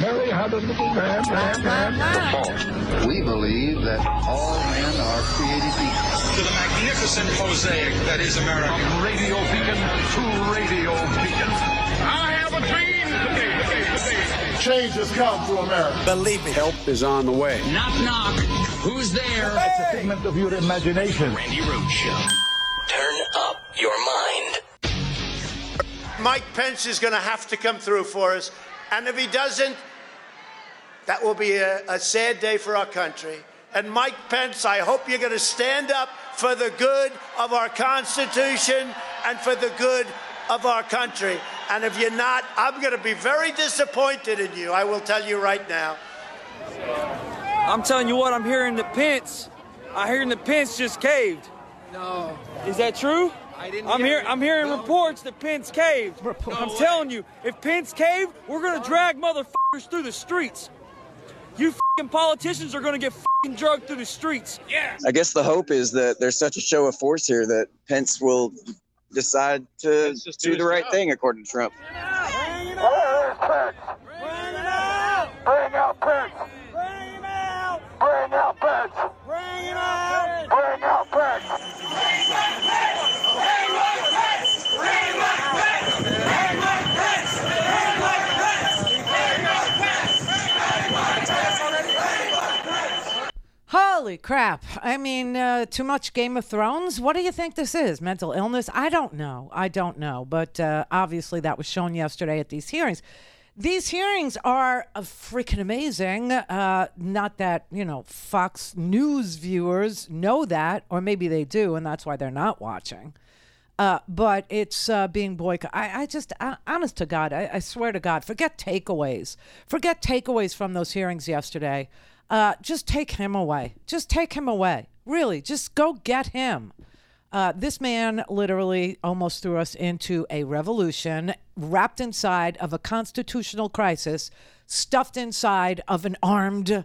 Mary had a little lamb, lamb, lamb, lamb. We believe that all men are created equal. to the magnificent mosaic that is America. Radio beacon to radio beacon. I have a dream today. Change has come to America. Believe me. Help is on the way. Knock, knock. Who's there? It's a figment of your imagination. Randi Rhodes Show. Turn up your mind. Mike Pence is going to have to come through for us. And if he doesn't, that will be a, a sad day for our country. And Mike Pence, I hope you're going to stand up for the good of our Constitution and for the good of our country. And if you're not, I'm going to be very disappointed in you. I will tell you right now. I'm telling you what, I'm hearing the Pence. I'm hearing the Pence just caved. No. Is that true? I didn't I'm hear hearing. I'm hearing No. reports that Pence caved. I'm telling you, if Pence caved, we're gonna drag motherfuckers through the streets. You fucking politicians are gonna get fucking drugged through the streets. Yeah. I guess the hope is that there's such a show of force here that Pence will decide to do the right thing, according to Trump. Bring out Pence. Bring out Pence. Bring out Pence. Bring out Pence. Holy crap. I mean, uh, too much Game of Thrones? What do you think this is? Mental illness? I don't know. I don't know. But uh, obviously, that was shown yesterday at these hearings. These hearings are uh, freaking amazing. Uh, not that, you know, Fox News viewers know that, or maybe they do, and that's why they're not watching. Uh, but it's uh, being boycotted. I, I just, uh, honest to God, I, I swear to God, forget takeaways. Forget takeaways from those hearings yesterday. Uh, just take him away. Just take him away. Really, just go get him. Uh, this man literally almost threw us into a revolution wrapped inside of a constitutional crisis, stuffed inside of an armed,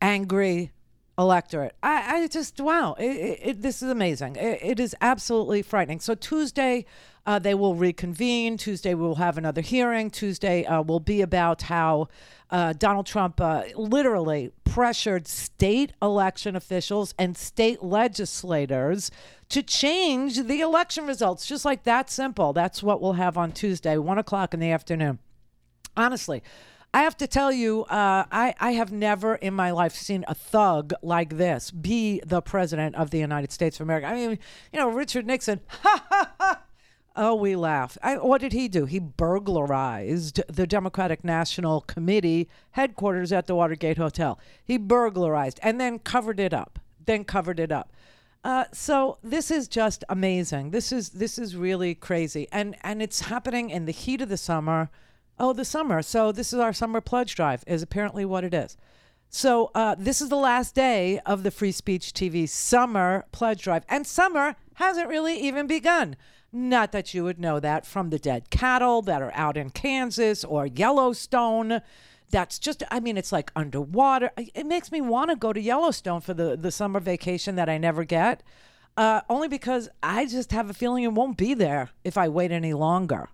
angry electorate. I, I just, wow, it, it, this is amazing. It, it is absolutely frightening. So, Tuesday, uh, they will reconvene. Tuesday, we will have another hearing. Tuesday uh, will be about how uh, Donald Trump uh, literally pressured state election officials and state legislators to change the election results. Just like that simple. That's what we'll have on Tuesday, one o'clock in the afternoon honestly i have to tell you uh, I, I have never in my life seen a thug like this be the president of the united states of america. I mean you know richard nixon oh we laugh. I, what did he do? He burglarized the democratic national committee headquarters at the watergate hotel. He burglarized and then covered it up then covered it up. Uh, so this is just amazing. This is this is really crazy, and and it's happening in the heat of the summer. Oh, the summer. So this is our summer pledge drive. Is apparently what it is. So uh, this is the last day of the Free Speech TV summer pledge drive, and summer hasn't really even begun. Not that you would know that from the dead cattle that are out in Kansas or Yellowstone that's just i mean it's like underwater it makes me want to go to yellowstone for the, the summer vacation that i never get uh, only because i just have a feeling it won't be there if i wait any longer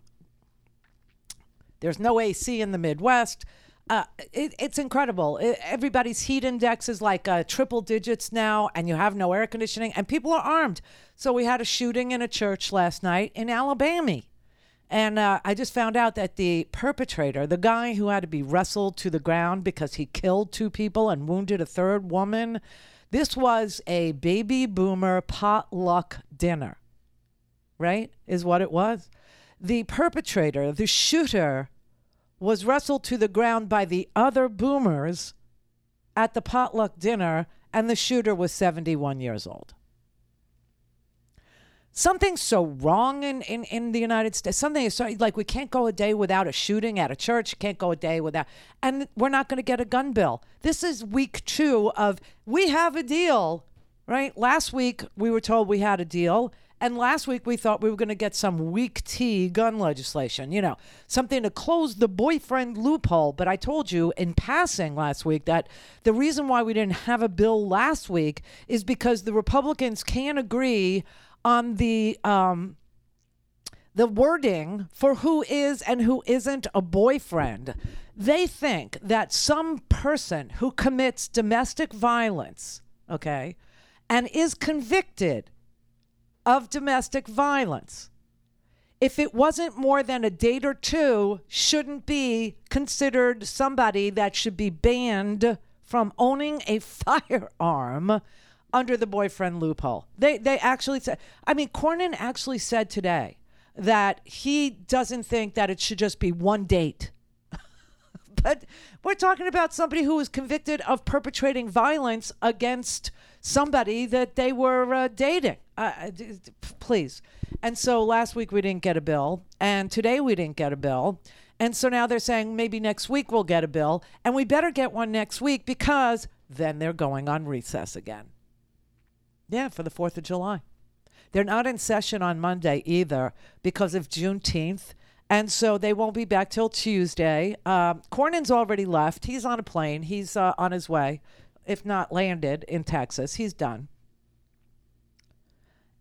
there's no ac in the midwest uh, it, it's incredible. It, everybody's heat index is like uh, triple digits now, and you have no air conditioning, and people are armed. So we had a shooting in a church last night in Alabama. And uh, I just found out that the perpetrator, the guy who had to be wrestled to the ground because he killed two people and wounded a third woman, this was a baby boomer potluck dinner, right? Is what it was. The perpetrator, the shooter, was wrestled to the ground by the other boomers at the potluck dinner, and the shooter was 71 years old something's so wrong in, in, in the United States. Something is so like we can't go a day without a shooting at a church, can't go a day without, and we're not going to get a gun bill. This is week two of we have a deal, right? Last week we were told we had a deal. And last week we thought we were going to get some weak tea gun legislation, you know, something to close the boyfriend loophole. But I told you in passing last week that the reason why we didn't have a bill last week is because the Republicans can't agree on the um, the wording for who is and who isn't a boyfriend. They think that some person who commits domestic violence, okay, and is convicted of domestic violence, if it wasn't more than a date or two, shouldn't be considered somebody that should be banned from owning a firearm under the boyfriend loophole. They they actually said I mean Cornyn actually said today that he doesn't think that it should just be one date. but we're talking about somebody who was convicted of perpetrating violence against somebody that they were uh, dating. Uh, please. And so last week we didn't get a bill, and today we didn't get a bill. And so now they're saying maybe next week we'll get a bill, and we better get one next week because then they're going on recess again. Yeah, for the 4th of July. They're not in session on Monday either because of Juneteenth. And so they won't be back till Tuesday. Um, Cornyn's already left. He's on a plane. He's uh, on his way, if not landed in Texas. He's done.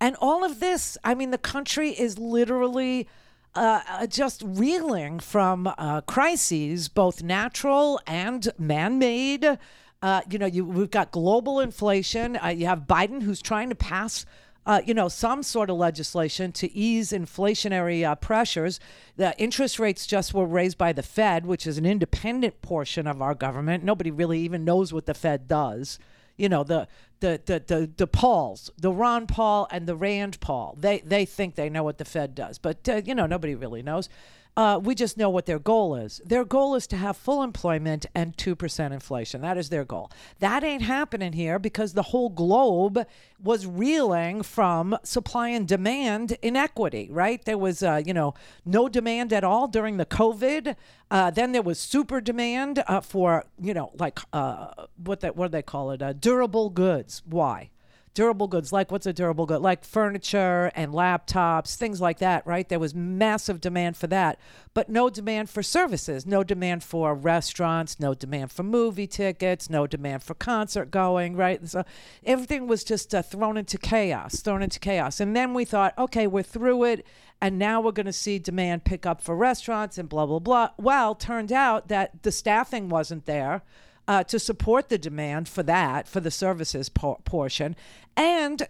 And all of this, I mean, the country is literally uh, uh, just reeling from uh, crises, both natural and man made. Uh, you know, you, we've got global inflation. Uh, you have Biden who's trying to pass. Uh, you know, some sort of legislation to ease inflationary pressures. The interest rates just were raised by the Fed, which is an independent portion of our government. Nobody really even knows what the Fed does you know the the the the, the Pauls, the Ron Paul and the Rand Paul. They they think they know what the Fed does, but uh, you know nobody really knows. Uh, we just know what their goal is. Their goal is to have full employment and 2% inflation. That is their goal. That ain't happening here because the whole globe was reeling from supply and demand inequity, right? There was, uh, you know, no demand at all during the COVID. Uh, then there was super demand uh, for, you know, like uh, what, they, what do they call it? Uh, durable goods. Why? Durable goods like what's a durable good? Like furniture and laptops things like that right? There was massive demand for that but no demand for services no demand for restaurants no demand for movie tickets no demand for concert going right? So everything was just uh, thrown into chaos thrown into chaos. And then we thought okay we're through it and now we're going to see demand pick up for restaurants and blah blah blah. Well turned out that the staffing wasn't there uh, to support the demand for that, for the services por- portion. And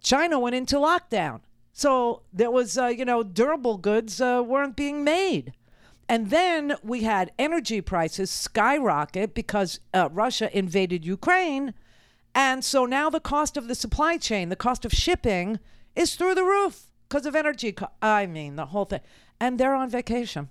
China went into lockdown. So there was, uh, you know, durable goods uh, weren't being made. And then we had energy prices skyrocket because uh, Russia invaded Ukraine. And so now the cost of the supply chain, the cost of shipping is through the roof because of energy. Co- I mean, the whole thing. And they're on vacation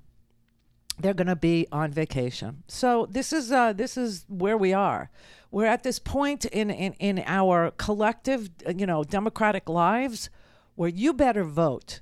they're going to be on vacation. So this is uh, this is where we are. We're at this point in, in, in our collective, you know, democratic lives where you better vote.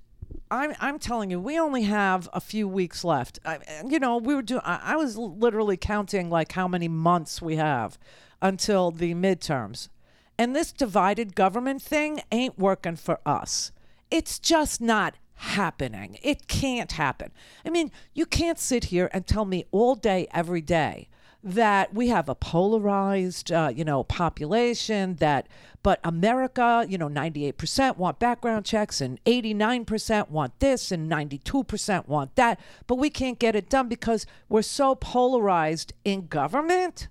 I'm, I'm telling you, we only have a few weeks left. I, you know, we were doing. I, I was literally counting like how many months we have until the midterms, and this divided government thing ain't working for us. It's just not happening. It can't happen. I mean, you can't sit here and tell me all day, every day, that we have a polarized, uh, you know, population. That, but America, you know, 98% want background checks, and 89% want this, and 92% want that. But we can't get it done because we're so polarized in government.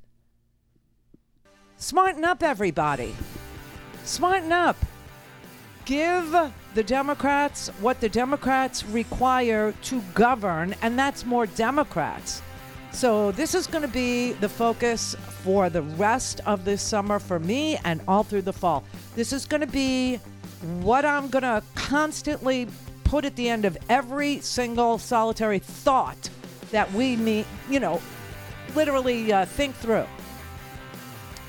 Smarten up, everybody. Smarten up give the Democrats what the Democrats require to govern, and that's more Democrats. So, this is going to be the focus for the rest of this summer for me and all through the fall. This is going to be what I'm going to constantly put at the end of every single solitary thought that we meet, you know, literally uh, think through.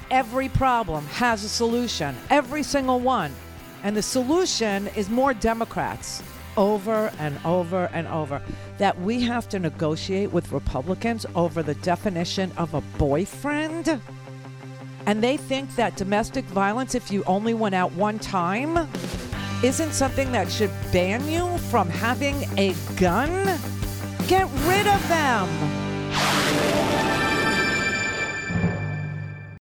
Every problem has a solution, every single one. And the solution is more Democrats over and over and over. That we have to negotiate with Republicans over the definition of a boyfriend. And they think that domestic violence, if you only went out one time, isn't something that should ban you from having a gun? Get rid of them.